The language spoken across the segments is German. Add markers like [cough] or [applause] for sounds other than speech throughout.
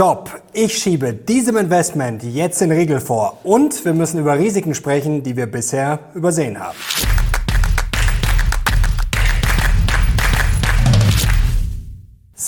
Stopp! Ich schiebe diesem Investment jetzt den Riegel vor und wir müssen über Risiken sprechen, die wir bisher übersehen haben.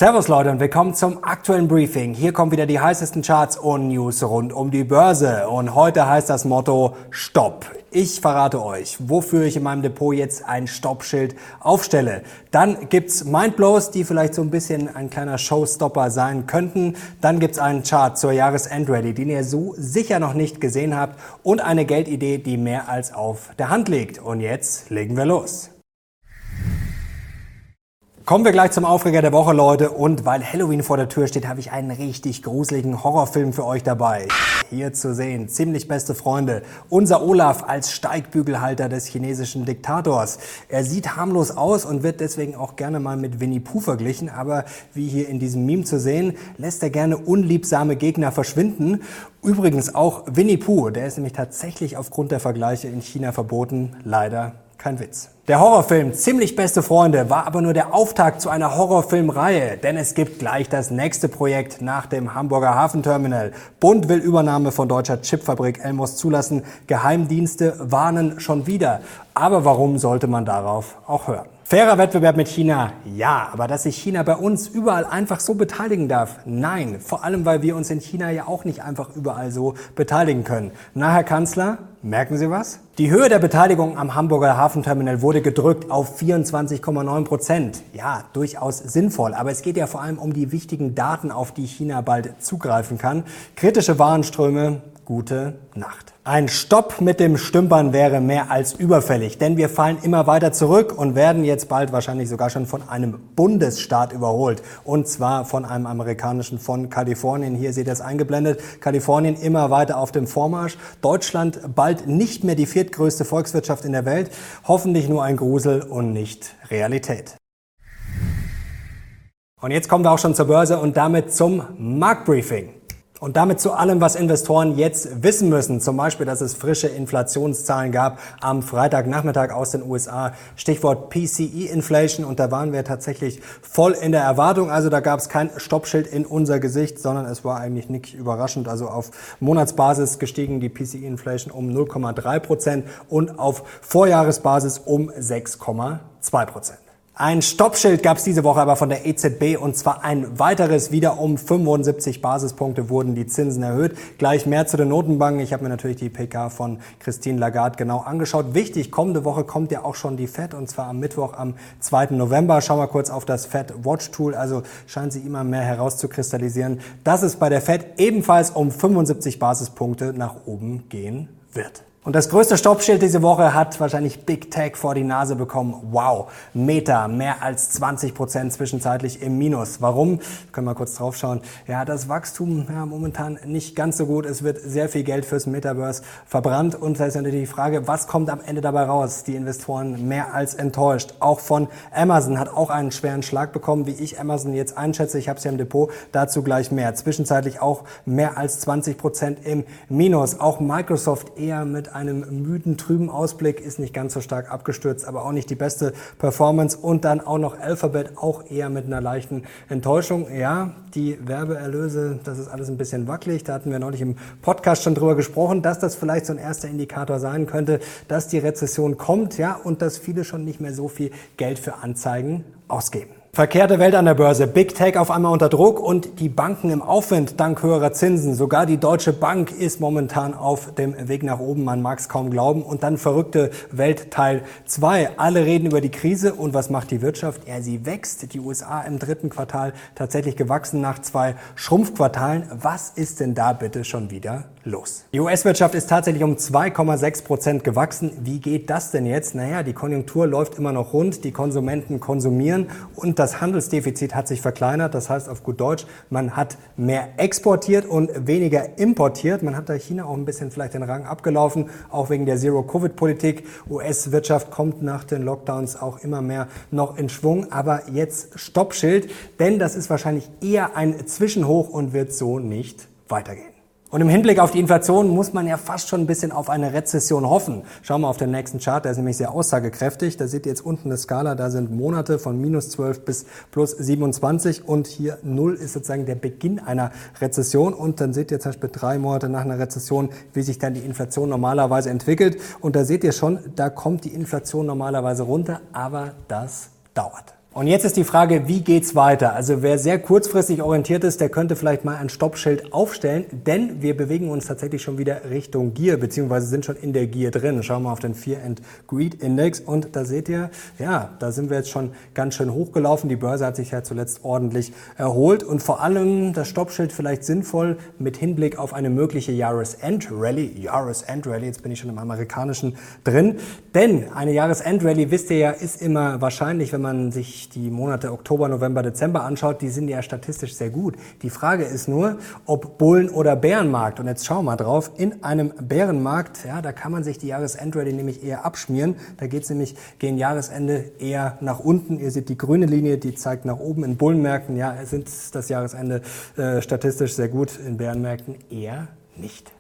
Servus Leute und willkommen zum aktuellen Briefing. Hier kommen wieder die heißesten Charts und News rund um die Börse. Und heute heißt das Motto Stopp. Ich verrate euch, wofür ich in meinem Depot jetzt ein Stoppschild aufstelle. Dann gibt's Mindblows, die vielleicht so ein bisschen ein kleiner Showstopper sein könnten. Dann gibt's einen Chart zur Jahresendready, den ihr so sicher noch nicht gesehen habt. Und eine Geldidee, die mehr als auf der Hand liegt. Und jetzt legen wir los. Kommen wir gleich zum Aufreger der Woche, Leute. Und weil Halloween vor der Tür steht, habe ich einen richtig gruseligen Horrorfilm für euch dabei. Hier zu sehen, ziemlich beste Freunde. Unser Olaf als Steigbügelhalter des chinesischen Diktators. Er sieht harmlos aus und wird deswegen auch gerne mal mit Winnie Pooh verglichen. Aber wie hier in diesem Meme zu sehen, lässt er gerne unliebsame Gegner verschwinden. Übrigens auch Winnie Pooh, der ist nämlich tatsächlich aufgrund der Vergleiche in China verboten. Leider kein Witz. Der Horrorfilm Ziemlich beste Freunde war aber nur der Auftakt zu einer Horrorfilmreihe, denn es gibt gleich das nächste Projekt nach dem Hamburger Hafenterminal. Bund will Übernahme von deutscher Chipfabrik Elmos zulassen. Geheimdienste warnen schon wieder. Aber warum sollte man darauf auch hören? Fairer Wettbewerb mit China, ja, aber dass sich China bei uns überall einfach so beteiligen darf, nein. Vor allem, weil wir uns in China ja auch nicht einfach überall so beteiligen können. Na, Herr Kanzler, merken Sie was? Die Höhe der Beteiligung am Hamburger Hafenterminal wurde gedrückt auf 24,9 Prozent. Ja, durchaus sinnvoll, aber es geht ja vor allem um die wichtigen Daten, auf die China bald zugreifen kann. Kritische Warenströme, gute Nacht. Ein Stopp mit dem Stümpern wäre mehr als überfällig, denn wir fallen immer weiter zurück und werden jetzt bald wahrscheinlich sogar schon von einem Bundesstaat überholt. Und zwar von einem amerikanischen, von Kalifornien. Hier seht ihr es eingeblendet. Kalifornien immer weiter auf dem Vormarsch. Deutschland bald nicht mehr die viertgrößte Volkswirtschaft in der Welt. Hoffentlich nur ein Grusel und nicht Realität. Und jetzt kommen wir auch schon zur Börse und damit zum Marktbriefing. Und damit zu allem, was Investoren jetzt wissen müssen. Zum Beispiel, dass es frische Inflationszahlen gab am Freitagnachmittag aus den USA. Stichwort PCE-Inflation. Und da waren wir tatsächlich voll in der Erwartung. Also da gab es kein Stoppschild in unser Gesicht, sondern es war eigentlich nicht überraschend. Also auf Monatsbasis gestiegen die PCE-Inflation um 0,3 Prozent und auf Vorjahresbasis um 6,2 Prozent. Ein Stoppschild gab es diese Woche aber von der EZB und zwar ein weiteres. Wieder um 75 Basispunkte wurden die Zinsen erhöht. Gleich mehr zu den Notenbanken. Ich habe mir natürlich die PK von Christine Lagarde genau angeschaut. Wichtig, kommende Woche kommt ja auch schon die FED und zwar am Mittwoch, am 2. November. Schauen wir kurz auf das FED Watch Tool. Also scheint sie immer mehr herauszukristallisieren, dass es bei der FED ebenfalls um 75 Basispunkte nach oben gehen wird. Und das größte Stoppschild diese Woche hat wahrscheinlich Big Tech vor die Nase bekommen. Wow, Meta, mehr als 20 Prozent zwischenzeitlich im Minus. Warum? Können wir kurz drauf schauen. Ja, das Wachstum ja, momentan nicht ganz so gut. Es wird sehr viel Geld fürs Metaverse verbrannt. Und da ist natürlich die Frage, was kommt am Ende dabei raus? Die Investoren mehr als enttäuscht. Auch von Amazon hat auch einen schweren Schlag bekommen, wie ich Amazon jetzt einschätze. Ich habe es ja im Depot. Dazu gleich mehr. Zwischenzeitlich auch mehr als 20 Prozent im Minus. Auch Microsoft eher mit einem müden, trüben Ausblick, ist nicht ganz so stark abgestürzt, aber auch nicht die beste Performance. Und dann auch noch Alphabet, auch eher mit einer leichten Enttäuschung. Ja, die Werbeerlöse, das ist alles ein bisschen wackelig. Da hatten wir neulich im Podcast schon drüber gesprochen, dass das vielleicht so ein erster Indikator sein könnte, dass die Rezession kommt, ja, und dass viele schon nicht mehr so viel Geld für Anzeigen ausgeben. Verkehrte Welt an der Börse, Big Tech auf einmal unter Druck und die Banken im Aufwind dank höherer Zinsen. Sogar die Deutsche Bank ist momentan auf dem Weg nach oben, man mag es kaum glauben. Und dann verrückte Welt Teil 2. Alle reden über die Krise und was macht die Wirtschaft? Ja, sie wächst. Die USA im dritten Quartal tatsächlich gewachsen nach zwei Schrumpfquartalen. Was ist denn da bitte schon wieder los? Die US-Wirtschaft ist tatsächlich um 2,6 Prozent gewachsen. Wie geht das denn jetzt? Naja, die Konjunktur läuft immer noch rund, die Konsumenten konsumieren und das Handelsdefizit hat sich verkleinert. Das heißt auf gut Deutsch, man hat mehr exportiert und weniger importiert. Man hat da China auch ein bisschen vielleicht den Rang abgelaufen, auch wegen der Zero-Covid-Politik. US-Wirtschaft kommt nach den Lockdowns auch immer mehr noch in Schwung. Aber jetzt Stoppschild, denn das ist wahrscheinlich eher ein Zwischenhoch und wird so nicht weitergehen. Und im Hinblick auf die Inflation muss man ja fast schon ein bisschen auf eine Rezession hoffen. Schauen wir auf den nächsten Chart, der ist nämlich sehr aussagekräftig. Da seht ihr jetzt unten eine Skala, da sind Monate von minus 12 bis plus 27 und hier 0 ist sozusagen der Beginn einer Rezession. Und dann seht ihr zum Beispiel drei Monate nach einer Rezession, wie sich dann die Inflation normalerweise entwickelt. Und da seht ihr schon, da kommt die Inflation normalerweise runter, aber das dauert. Und jetzt ist die Frage, wie geht's weiter? Also wer sehr kurzfristig orientiert ist, der könnte vielleicht mal ein Stoppschild aufstellen, denn wir bewegen uns tatsächlich schon wieder Richtung Gier, beziehungsweise sind schon in der Gier drin. Schauen wir auf den Fear and Greed Index und da seht ihr, ja, da sind wir jetzt schon ganz schön hochgelaufen. Die Börse hat sich ja zuletzt ordentlich erholt und vor allem das Stoppschild vielleicht sinnvoll mit Hinblick auf eine mögliche Jahresend-Rally. Jahresend-Rally, jetzt bin ich schon im amerikanischen drin, denn eine Jahresend-Rally, wisst ihr ja, ist immer wahrscheinlich, wenn man sich die Monate Oktober, November, Dezember anschaut, die sind ja statistisch sehr gut. Die Frage ist nur, ob Bullen- oder Bärenmarkt. Und jetzt schauen wir mal drauf. In einem Bärenmarkt, ja, da kann man sich die Jahresendrallye nämlich eher abschmieren. Da geht es nämlich gegen Jahresende eher nach unten. Ihr seht die grüne Linie, die zeigt nach oben. In Bullenmärkten, ja, sind das Jahresende äh, statistisch sehr gut. In Bärenmärkten eher nicht.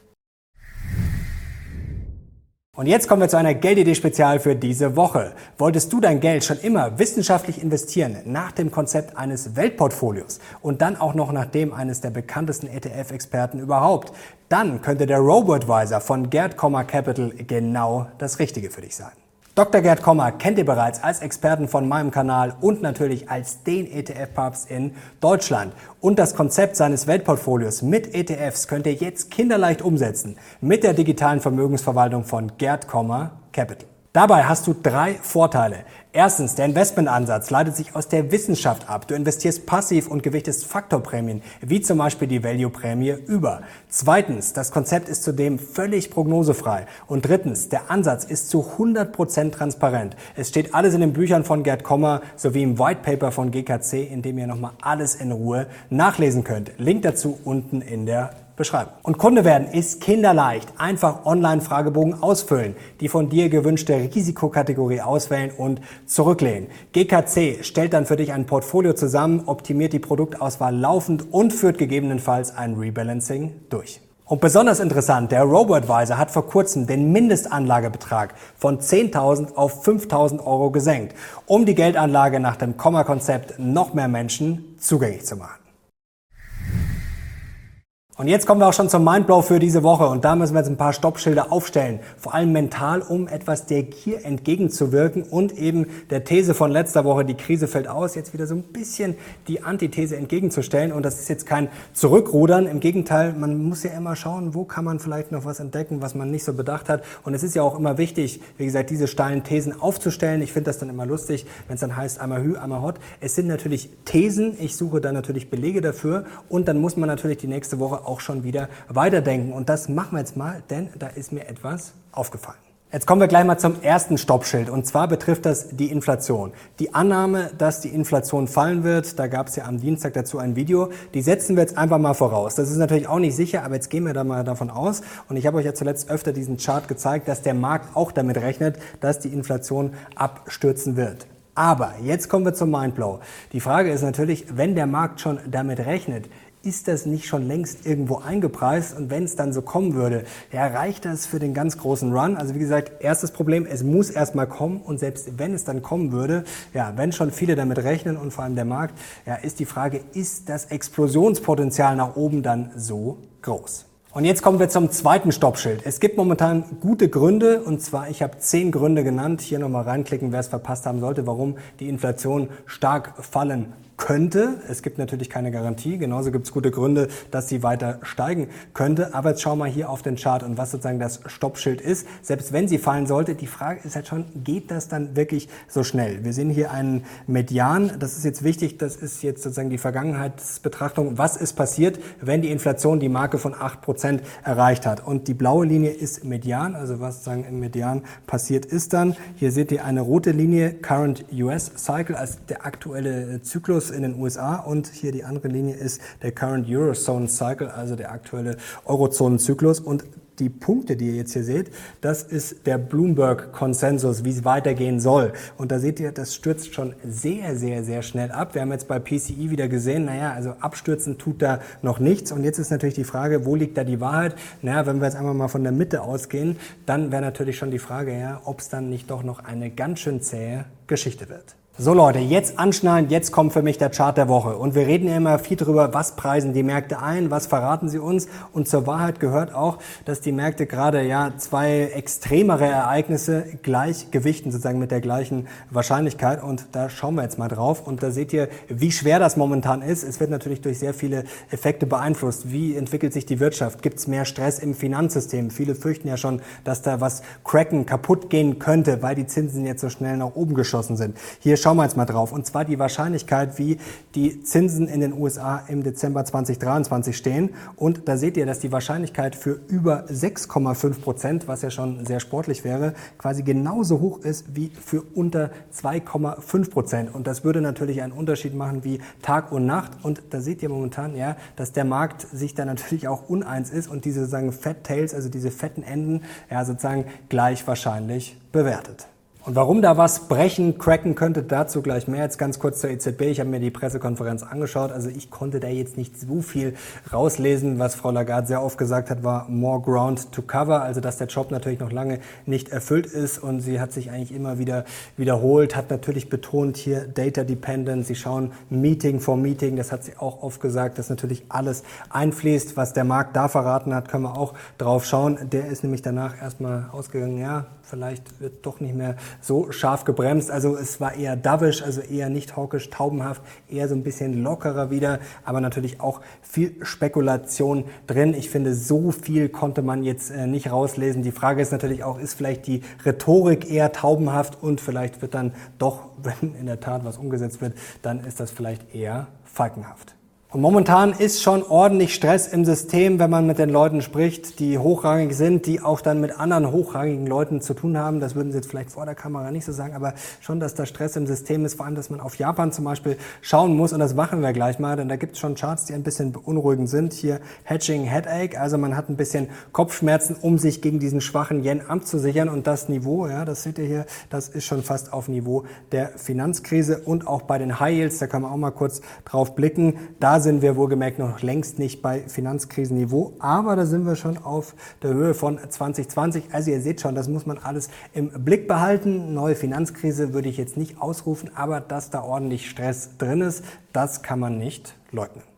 Und jetzt kommen wir zu einer Geldidee-Spezial für diese Woche. Wolltest du dein Geld schon immer wissenschaftlich investieren nach dem Konzept eines Weltportfolios und dann auch noch nach dem eines der bekanntesten ETF-Experten überhaupt? Dann könnte der Robo-Advisor von Gerd Capital genau das Richtige für dich sein. Dr. Gerd Kommer kennt ihr bereits als Experten von meinem Kanal und natürlich als den ETF-Papst in Deutschland. Und das Konzept seines Weltportfolios mit ETFs könnt ihr jetzt kinderleicht umsetzen mit der digitalen Vermögensverwaltung von Gerd Kommer Capital. Dabei hast du drei Vorteile. Erstens, der Investmentansatz leitet sich aus der Wissenschaft ab. Du investierst passiv und gewichtest Faktorprämien, wie zum Beispiel die Value-Prämie, über. Zweitens, das Konzept ist zudem völlig prognosefrei. Und drittens, der Ansatz ist zu 100% transparent. Es steht alles in den Büchern von Gerd Kommer sowie im White Paper von GKC, in dem ihr nochmal alles in Ruhe nachlesen könnt. Link dazu unten in der beschreiben. Und Kunde werden ist kinderleicht. Einfach Online-Fragebogen ausfüllen, die von dir gewünschte Risikokategorie auswählen und zurücklehnen. GKC stellt dann für dich ein Portfolio zusammen, optimiert die Produktauswahl laufend und führt gegebenenfalls ein Rebalancing durch. Und besonders interessant, der Robo-Advisor hat vor kurzem den Mindestanlagebetrag von 10.000 auf 5.000 Euro gesenkt, um die Geldanlage nach dem Komma-Konzept noch mehr Menschen zugänglich zu machen. Und jetzt kommen wir auch schon zum Mindblow für diese Woche. Und da müssen wir jetzt ein paar Stoppschilder aufstellen, vor allem mental, um etwas der Gier entgegenzuwirken und eben der These von letzter Woche, die Krise fällt aus, jetzt wieder so ein bisschen die Antithese entgegenzustellen. Und das ist jetzt kein Zurückrudern, im Gegenteil, man muss ja immer schauen, wo kann man vielleicht noch was entdecken, was man nicht so bedacht hat. Und es ist ja auch immer wichtig, wie gesagt, diese steilen Thesen aufzustellen. Ich finde das dann immer lustig, wenn es dann heißt, einmal Hü, einmal Hot. Es sind natürlich Thesen, ich suche dann natürlich Belege dafür. Und dann muss man natürlich die nächste Woche auch schon wieder weiterdenken. Und das machen wir jetzt mal, denn da ist mir etwas aufgefallen. Jetzt kommen wir gleich mal zum ersten Stoppschild und zwar betrifft das die Inflation. Die Annahme, dass die Inflation fallen wird, da gab es ja am Dienstag dazu ein Video, die setzen wir jetzt einfach mal voraus. Das ist natürlich auch nicht sicher, aber jetzt gehen wir da mal davon aus und ich habe euch ja zuletzt öfter diesen Chart gezeigt, dass der Markt auch damit rechnet, dass die Inflation abstürzen wird. Aber jetzt kommen wir zum Mindblow. Die Frage ist natürlich, wenn der Markt schon damit rechnet, ist das nicht schon längst irgendwo eingepreist? Und wenn es dann so kommen würde, ja, reicht das für den ganz großen Run? Also wie gesagt, erstes Problem, es muss erstmal kommen und selbst wenn es dann kommen würde, ja, wenn schon viele damit rechnen und vor allem der Markt, ja, ist die Frage, ist das Explosionspotenzial nach oben dann so groß? Und jetzt kommen wir zum zweiten Stoppschild. Es gibt momentan gute Gründe, und zwar, ich habe zehn Gründe genannt. Hier nochmal reinklicken, wer es verpasst haben sollte, warum die Inflation stark fallen könnte. Es gibt natürlich keine Garantie. Genauso gibt es gute Gründe, dass sie weiter steigen könnte. Aber jetzt schauen wir hier auf den Chart und was sozusagen das Stoppschild ist. Selbst wenn sie fallen sollte, die Frage ist halt schon, geht das dann wirklich so schnell? Wir sehen hier einen Median. Das ist jetzt wichtig. Das ist jetzt sozusagen die Vergangenheitsbetrachtung. Was ist passiert, wenn die Inflation die Marke von acht Prozent erreicht hat? Und die blaue Linie ist Median. Also was sozusagen im Median passiert ist dann. Hier seht ihr eine rote Linie, Current US Cycle, als der aktuelle Zyklus in den USA und hier die andere Linie ist der Current Eurozone Cycle, also der aktuelle Eurozonen-Zyklus. Und die Punkte, die ihr jetzt hier seht, das ist der Bloomberg-Konsensus, wie es weitergehen soll. Und da seht ihr, das stürzt schon sehr, sehr, sehr schnell ab. Wir haben jetzt bei PCI wieder gesehen, naja, also abstürzen tut da noch nichts. Und jetzt ist natürlich die Frage, wo liegt da die Wahrheit? Naja, wenn wir jetzt einmal mal von der Mitte ausgehen, dann wäre natürlich schon die Frage, ja, ob es dann nicht doch noch eine ganz schön zähe Geschichte wird. So Leute, jetzt anschnallen, jetzt kommt für mich der Chart der Woche. Und wir reden ja immer viel darüber, was preisen die Märkte ein, was verraten sie uns. Und zur Wahrheit gehört auch, dass die Märkte gerade ja zwei extremere Ereignisse gleich gewichten, sozusagen mit der gleichen Wahrscheinlichkeit. Und da schauen wir jetzt mal drauf. Und da seht ihr, wie schwer das momentan ist. Es wird natürlich durch sehr viele Effekte beeinflusst. Wie entwickelt sich die Wirtschaft? Gibt es mehr Stress im Finanzsystem? Viele fürchten ja schon, dass da was cracken, kaputt gehen könnte, weil die Zinsen jetzt so schnell nach oben geschossen sind. Hier schauen wir jetzt mal drauf. Und zwar die Wahrscheinlichkeit, wie die Zinsen in den USA im Dezember 2023 stehen. Und da seht ihr, dass die Wahrscheinlichkeit für über 6,5 Prozent, was ja schon sehr sportlich wäre, quasi genauso hoch ist wie für unter 2,5 Prozent. Und das würde natürlich einen Unterschied machen wie Tag und Nacht. Und da seht ihr momentan, ja, dass der Markt sich da natürlich auch uneins ist und diese sozusagen Fat Tails, also diese fetten Enden, ja, sozusagen gleich wahrscheinlich bewertet. Und warum da was brechen, cracken könnte, dazu gleich mehr. Jetzt ganz kurz zur EZB. Ich habe mir die Pressekonferenz angeschaut. Also ich konnte da jetzt nicht so viel rauslesen. Was Frau Lagarde sehr oft gesagt hat, war more ground to cover. Also dass der Job natürlich noch lange nicht erfüllt ist. Und sie hat sich eigentlich immer wieder wiederholt, hat natürlich betont hier Data Dependent. Sie schauen Meeting for Meeting. Das hat sie auch oft gesagt, dass natürlich alles einfließt. Was der Markt da verraten hat, können wir auch drauf schauen. Der ist nämlich danach erstmal ausgegangen, ja, vielleicht wird doch nicht mehr so scharf gebremst. Also es war eher dovish, also eher nicht hawkisch, taubenhaft, eher so ein bisschen lockerer wieder, aber natürlich auch viel Spekulation drin. Ich finde, so viel konnte man jetzt äh, nicht rauslesen. Die Frage ist natürlich auch, ist vielleicht die Rhetorik eher taubenhaft und vielleicht wird dann doch, [laughs] wenn in der Tat was umgesetzt wird, dann ist das vielleicht eher falkenhaft. Und momentan ist schon ordentlich Stress im System, wenn man mit den Leuten spricht, die hochrangig sind, die auch dann mit anderen hochrangigen Leuten zu tun haben. Das würden sie jetzt vielleicht vor der Kamera nicht so sagen, aber schon, dass da Stress im System ist, vor allem, dass man auf Japan zum Beispiel schauen muss. Und das machen wir gleich mal, denn da gibt es schon Charts, die ein bisschen beunruhigend sind. Hier Hedging Headache, also man hat ein bisschen Kopfschmerzen, um sich gegen diesen schwachen Yen abzusichern. Und das Niveau, ja, das seht ihr hier, das ist schon fast auf Niveau der Finanzkrise. Und auch bei den High Yields, da kann man auch mal kurz drauf blicken. Da sind wir wohlgemerkt noch längst nicht bei Finanzkrisenniveau, aber da sind wir schon auf der Höhe von 2020. Also ihr seht schon, das muss man alles im Blick behalten. Neue Finanzkrise würde ich jetzt nicht ausrufen, aber dass da ordentlich Stress drin ist, das kann man nicht leugnen.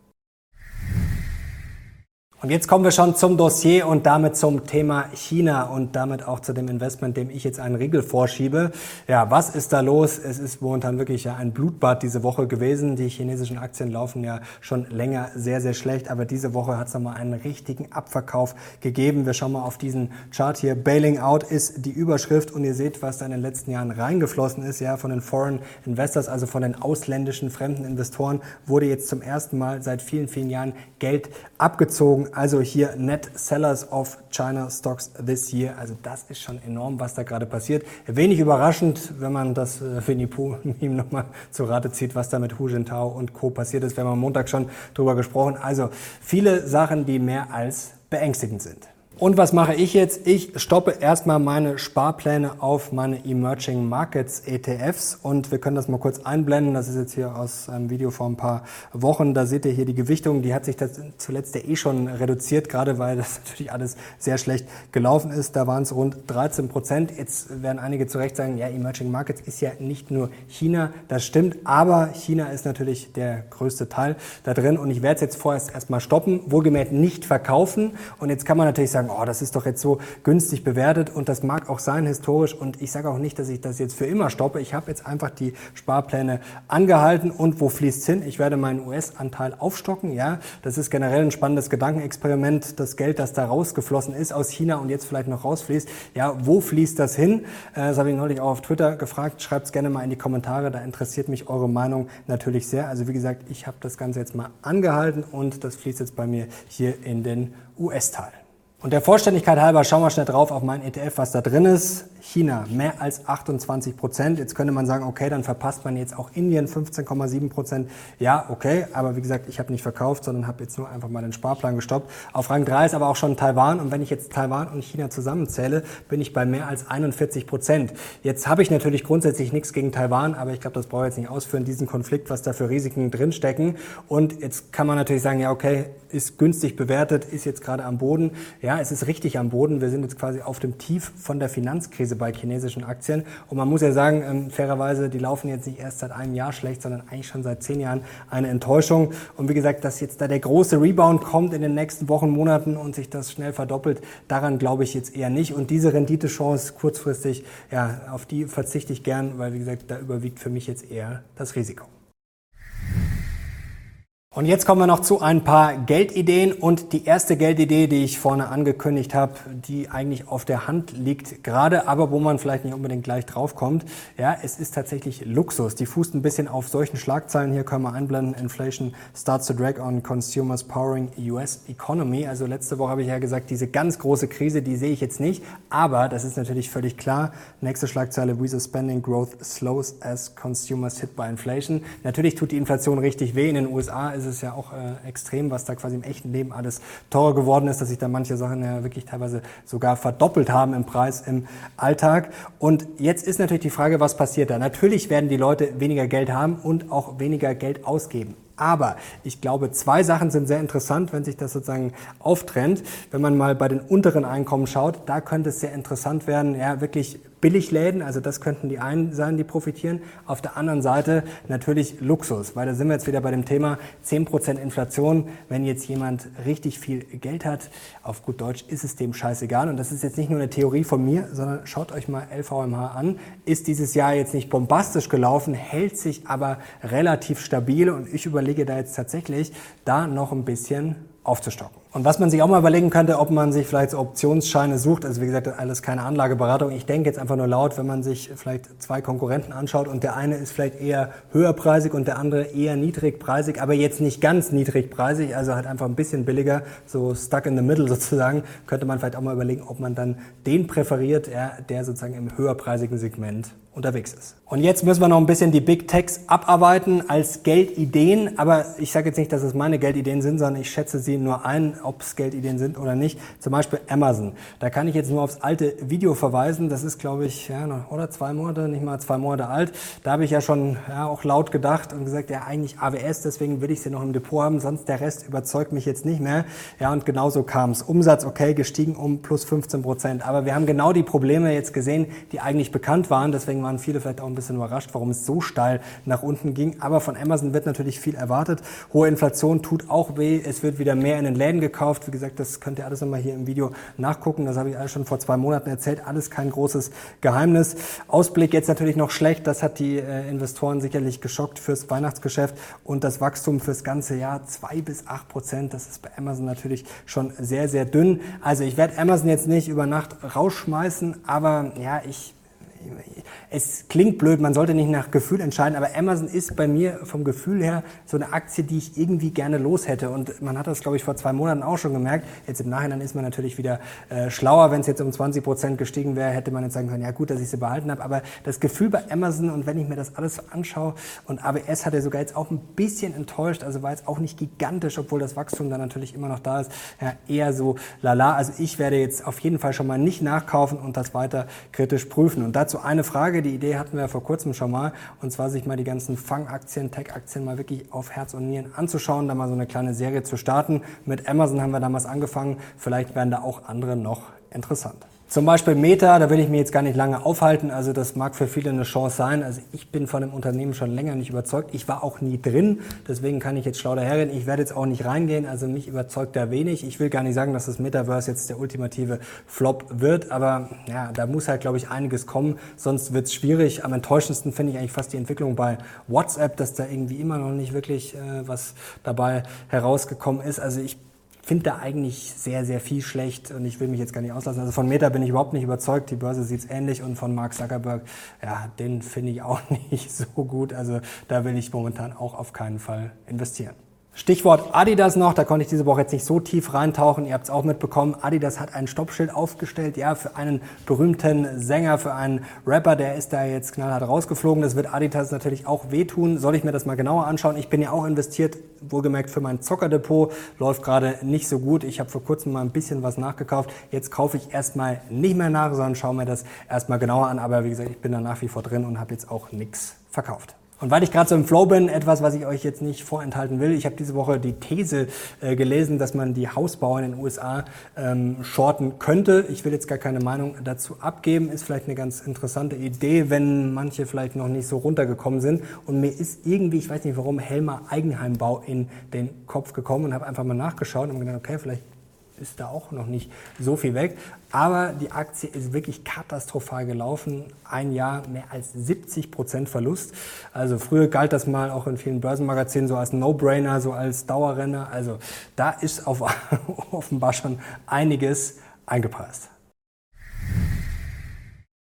Und jetzt kommen wir schon zum Dossier und damit zum Thema China und damit auch zu dem Investment, dem ich jetzt einen Riegel vorschiebe. Ja, was ist da los? Es ist momentan wirklich ja ein Blutbad diese Woche gewesen. Die chinesischen Aktien laufen ja schon länger sehr, sehr schlecht, aber diese Woche hat es nochmal einen richtigen Abverkauf gegeben. Wir schauen mal auf diesen Chart hier. Bailing out ist die Überschrift und ihr seht, was da in den letzten Jahren reingeflossen ist, ja, von den Foreign Investors, also von den ausländischen fremden Investoren, wurde jetzt zum ersten Mal seit vielen, vielen Jahren Geld abgezogen also hier Net Sellers of China Stocks this year. Also das ist schon enorm, was da gerade passiert. Wenig überraschend, wenn man das äh, Winnie Pooh-Meme [laughs] nochmal zu Rate zieht, was da mit Hu Jintao und Co. passiert ist. Wir haben am Montag schon drüber gesprochen. Also viele Sachen, die mehr als beängstigend sind. Und was mache ich jetzt? Ich stoppe erstmal meine Sparpläne auf meine Emerging Markets ETFs und wir können das mal kurz einblenden. Das ist jetzt hier aus einem Video vor ein paar Wochen. Da seht ihr hier die Gewichtung. Die hat sich zuletzt ja eh schon reduziert, gerade weil das [laughs] natürlich alles sehr schlecht gelaufen ist. Da waren es rund 13 Prozent. Jetzt werden einige zu Recht sagen, ja, Emerging Markets ist ja nicht nur China. Das stimmt, aber China ist natürlich der größte Teil da drin und ich werde es jetzt vorerst erstmal stoppen, wohlgemerkt nicht verkaufen. Und jetzt kann man natürlich sagen, oh, das ist doch jetzt so günstig bewertet und das mag auch sein historisch und ich sage auch nicht, dass ich das jetzt für immer stoppe. Ich habe jetzt einfach die Sparpläne angehalten und wo fließt hin? Ich werde meinen US-Anteil aufstocken. Ja, das ist generell ein spannendes Gedankenexperiment. Das Geld, das da rausgeflossen ist aus China und jetzt vielleicht noch rausfließt, ja, wo fließt das hin? Äh, das habe ich neulich auch auf Twitter gefragt. Schreibt es gerne mal in die Kommentare. Da interessiert mich eure Meinung natürlich sehr. Also wie gesagt, ich habe das Ganze jetzt mal angehalten und das fließt jetzt bei mir hier in den US-Teil. Und der Vollständigkeit halber schauen wir schnell drauf auf mein ETF, was da drin ist. China, mehr als 28 Prozent. Jetzt könnte man sagen, okay, dann verpasst man jetzt auch Indien 15,7 Prozent. Ja, okay, aber wie gesagt, ich habe nicht verkauft, sondern habe jetzt nur einfach mal den Sparplan gestoppt. Auf Rang 3 ist aber auch schon Taiwan und wenn ich jetzt Taiwan und China zusammenzähle, bin ich bei mehr als 41 Prozent. Jetzt habe ich natürlich grundsätzlich nichts gegen Taiwan, aber ich glaube, das brauche ich jetzt nicht ausführen, diesen Konflikt, was da für Risiken drinstecken. Und jetzt kann man natürlich sagen, ja, okay, ist günstig bewertet, ist jetzt gerade am Boden. Ja, es ist richtig am Boden. Wir sind jetzt quasi auf dem Tief von der Finanzkrise bei chinesischen Aktien. Und man muss ja sagen, ähm, fairerweise, die laufen jetzt nicht erst seit einem Jahr schlecht, sondern eigentlich schon seit zehn Jahren eine Enttäuschung. Und wie gesagt, dass jetzt da der große Rebound kommt in den nächsten Wochen, Monaten und sich das schnell verdoppelt, daran glaube ich jetzt eher nicht. Und diese Renditechance kurzfristig, ja, auf die verzichte ich gern, weil wie gesagt, da überwiegt für mich jetzt eher das Risiko. Und jetzt kommen wir noch zu ein paar Geldideen und die erste Geldidee, die ich vorne angekündigt habe, die eigentlich auf der Hand liegt gerade, aber wo man vielleicht nicht unbedingt gleich draufkommt. Ja, es ist tatsächlich Luxus. Die fußt ein bisschen auf solchen Schlagzeilen. Hier können wir einblenden. Inflation starts to drag on consumers powering US economy. Also letzte Woche habe ich ja gesagt, diese ganz große Krise, die sehe ich jetzt nicht. Aber das ist natürlich völlig klar. Nächste Schlagzeile, Visa spending growth slows as consumers hit by inflation. Natürlich tut die Inflation richtig weh. In den USA ist ist es ja auch äh, extrem, was da quasi im echten Leben alles teurer geworden ist, dass sich da manche Sachen ja wirklich teilweise sogar verdoppelt haben im Preis im Alltag. Und jetzt ist natürlich die Frage, was passiert da? Natürlich werden die Leute weniger Geld haben und auch weniger Geld ausgeben. Aber ich glaube, zwei Sachen sind sehr interessant, wenn sich das sozusagen auftrennt. Wenn man mal bei den unteren Einkommen schaut, da könnte es sehr interessant werden, ja, wirklich Billigläden, also das könnten die einen sein, die profitieren. Auf der anderen Seite natürlich Luxus, weil da sind wir jetzt wieder bei dem Thema 10% Inflation. Wenn jetzt jemand richtig viel Geld hat, auf gut Deutsch ist es dem scheißegal. Und das ist jetzt nicht nur eine Theorie von mir, sondern schaut euch mal LVMH an. Ist dieses Jahr jetzt nicht bombastisch gelaufen, hält sich aber relativ stabil und ich überlege da jetzt tatsächlich, da noch ein bisschen aufzustocken. Und was man sich auch mal überlegen könnte, ob man sich vielleicht so Optionsscheine sucht, also wie gesagt, alles keine Anlageberatung. Ich denke jetzt einfach nur laut, wenn man sich vielleicht zwei Konkurrenten anschaut und der eine ist vielleicht eher höherpreisig und der andere eher niedrigpreisig, aber jetzt nicht ganz niedrigpreisig, also halt einfach ein bisschen billiger, so stuck in the middle [laughs] sozusagen, könnte man vielleicht auch mal überlegen, ob man dann den präferiert, der sozusagen im höherpreisigen Segment unterwegs ist. Und jetzt müssen wir noch ein bisschen die Big Techs abarbeiten als Geldideen, aber ich sage jetzt nicht, dass es meine Geldideen sind, sondern ich schätze sie nur ein, ob es Geldideen sind oder nicht. Zum Beispiel Amazon. Da kann ich jetzt nur aufs alte Video verweisen. Das ist, glaube ich, ja, oder zwei Monate, nicht mal zwei Monate alt. Da habe ich ja schon ja, auch laut gedacht und gesagt, ja, eigentlich AWS, deswegen will ich sie noch im Depot haben, sonst der Rest überzeugt mich jetzt nicht mehr. Ja, und genauso kam es. Umsatz, okay, gestiegen um plus 15 Prozent. Aber wir haben genau die Probleme jetzt gesehen, die eigentlich bekannt waren. Deswegen waren viele vielleicht auch ein bisschen überrascht, warum es so steil nach unten ging. Aber von Amazon wird natürlich viel erwartet. Hohe Inflation tut auch weh. Es wird wieder mehr in den Läden gekauft. Wie gesagt, das könnt ihr alles nochmal hier im Video nachgucken. Das habe ich alles schon vor zwei Monaten erzählt. Alles kein großes Geheimnis. Ausblick jetzt natürlich noch schlecht. Das hat die äh, Investoren sicherlich geschockt fürs Weihnachtsgeschäft und das Wachstum fürs ganze Jahr zwei bis acht Prozent. Das ist bei Amazon natürlich schon sehr, sehr dünn. Also ich werde Amazon jetzt nicht über Nacht rausschmeißen, aber ja, ich es klingt blöd, man sollte nicht nach Gefühl entscheiden, aber Amazon ist bei mir vom Gefühl her so eine Aktie, die ich irgendwie gerne los hätte. Und man hat das, glaube ich, vor zwei Monaten auch schon gemerkt. Jetzt im Nachhinein ist man natürlich wieder äh, schlauer. Wenn es jetzt um 20 Prozent gestiegen wäre, hätte man jetzt sagen können, ja gut, dass ich sie behalten habe. Aber das Gefühl bei Amazon und wenn ich mir das alles anschaue und ABS hat er sogar jetzt auch ein bisschen enttäuscht, also war jetzt auch nicht gigantisch, obwohl das Wachstum dann natürlich immer noch da ist, ja, eher so lala. Also ich werde jetzt auf jeden Fall schon mal nicht nachkaufen und das weiter kritisch prüfen. Und dazu eine Frage, die Idee hatten wir vor kurzem schon mal, und zwar sich mal die ganzen Fang-Aktien, Tech-Aktien mal wirklich auf Herz und Nieren anzuschauen, da mal so eine kleine Serie zu starten. Mit Amazon haben wir damals angefangen, vielleicht werden da auch andere noch interessant. Zum Beispiel Meta, da will ich mir jetzt gar nicht lange aufhalten. Also das mag für viele eine Chance sein. Also ich bin von dem Unternehmen schon länger nicht überzeugt. Ich war auch nie drin, deswegen kann ich jetzt schlau daherreden. Ich werde jetzt auch nicht reingehen. Also mich überzeugt da wenig. Ich will gar nicht sagen, dass das Metaverse jetzt der ultimative Flop wird, aber ja, da muss halt, glaube ich, einiges kommen. Sonst wird es schwierig. Am enttäuschendsten finde ich eigentlich fast die Entwicklung bei WhatsApp, dass da irgendwie immer noch nicht wirklich äh, was dabei herausgekommen ist. Also ich finde da eigentlich sehr, sehr viel schlecht und ich will mich jetzt gar nicht auslassen. Also von Meta bin ich überhaupt nicht überzeugt. Die Börse sieht es ähnlich und von Mark Zuckerberg, ja, den finde ich auch [laughs] nicht so gut. Also da will ich momentan auch auf keinen Fall investieren. Stichwort Adidas noch, da konnte ich diese Woche jetzt nicht so tief reintauchen. Ihr habt es auch mitbekommen. Adidas hat ein Stoppschild aufgestellt, ja, für einen berühmten Sänger, für einen Rapper, der ist da jetzt knallhart rausgeflogen. Das wird Adidas natürlich auch wehtun. Soll ich mir das mal genauer anschauen? Ich bin ja auch investiert, wohlgemerkt für mein Zockerdepot. Läuft gerade nicht so gut. Ich habe vor kurzem mal ein bisschen was nachgekauft. Jetzt kaufe ich erstmal nicht mehr nach, sondern schaue mir das erstmal genauer an. Aber wie gesagt, ich bin da nach wie vor drin und habe jetzt auch nichts verkauft. Und weil ich gerade so im Flow bin, etwas, was ich euch jetzt nicht vorenthalten will, ich habe diese Woche die These äh, gelesen, dass man die Hausbauer in den USA ähm, shorten könnte. Ich will jetzt gar keine Meinung dazu abgeben, ist vielleicht eine ganz interessante Idee, wenn manche vielleicht noch nicht so runtergekommen sind. Und mir ist irgendwie, ich weiß nicht warum, Helmer Eigenheimbau in den Kopf gekommen und habe einfach mal nachgeschaut und gedacht, okay, vielleicht ist da auch noch nicht so viel weg. Aber die Aktie ist wirklich katastrophal gelaufen. Ein Jahr mehr als 70 Prozent Verlust. Also früher galt das mal auch in vielen Börsenmagazinen so als No-Brainer, so als Dauerrenner. Also da ist auf, [laughs] offenbar schon einiges eingepreist.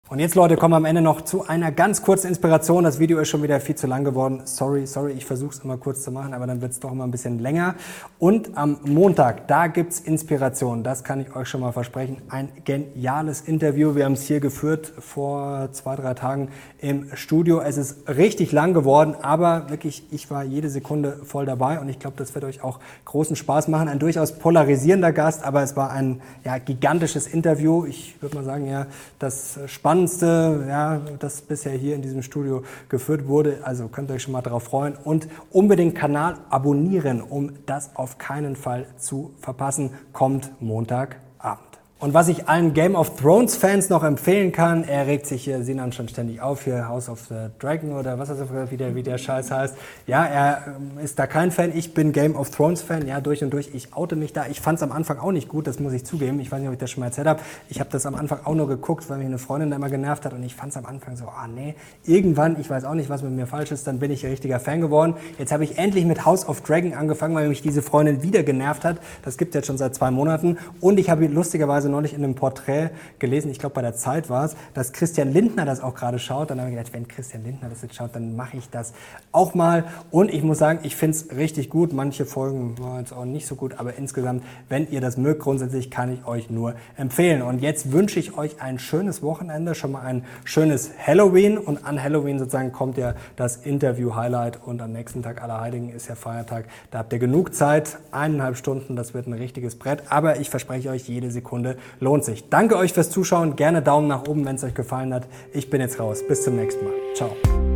Und jetzt, Leute, kommen wir am Ende noch zu einer ganz kurzen Inspiration. Das Video ist schon wieder viel zu lang geworden. Sorry, sorry, ich versuche es immer kurz zu machen, aber dann wird es doch immer ein bisschen länger. Und am Montag, da gibt's Inspiration. Das kann ich euch schon mal versprechen. Ein geniales Interview. Wir haben es hier geführt vor zwei, drei Tagen im Studio. Es ist richtig lang geworden, aber wirklich, ich war jede Sekunde voll dabei und ich glaube, das wird euch auch großen Spaß machen. Ein durchaus polarisierender Gast, aber es war ein ja, gigantisches Interview. Ich würde mal sagen, ja, das spannende spannendste, ja, das bisher hier in diesem Studio geführt wurde. Also könnt ihr euch schon mal darauf freuen und unbedingt Kanal abonnieren, um das auf keinen Fall zu verpassen. Kommt Montagabend. Und was ich allen Game of Thrones Fans noch empfehlen kann, er regt sich hier Sinan schon ständig auf, hier House of the Dragon oder was er wie der, wie der Scheiß heißt. Ja, er ähm, ist da kein Fan. Ich bin Game of Thrones Fan, ja, durch und durch. Ich oute mich da. Ich fand es am Anfang auch nicht gut, das muss ich zugeben. Ich weiß nicht, ob ich das schon mal erzählt habe. Ich habe das am Anfang auch nur geguckt, weil mich eine Freundin da immer genervt hat und ich fand es am Anfang so, ah nee, irgendwann, ich weiß auch nicht, was mit mir falsch ist, dann bin ich ein richtiger Fan geworden. Jetzt habe ich endlich mit House of Dragon angefangen, weil mich diese Freundin wieder genervt hat. Das gibt es jetzt schon seit zwei Monaten und ich habe lustigerweise lustigerweise neulich in einem Porträt gelesen, ich glaube bei der Zeit war es, dass Christian Lindner das auch gerade schaut. Dann habe ich gedacht, wenn Christian Lindner das jetzt schaut, dann mache ich das auch mal. Und ich muss sagen, ich finde es richtig gut. Manche Folgen waren jetzt auch nicht so gut, aber insgesamt, wenn ihr das mögt, grundsätzlich kann ich euch nur empfehlen. Und jetzt wünsche ich euch ein schönes Wochenende, schon mal ein schönes Halloween. Und an Halloween sozusagen kommt ja das Interview-Highlight und am nächsten Tag Allerheiligen ist ja Feiertag. Da habt ihr genug Zeit, eineinhalb Stunden, das wird ein richtiges Brett. Aber ich verspreche euch, jede Sekunde lohnt sich. Danke euch fürs Zuschauen. Gerne Daumen nach oben, wenn es euch gefallen hat. Ich bin jetzt raus. Bis zum nächsten Mal. Ciao.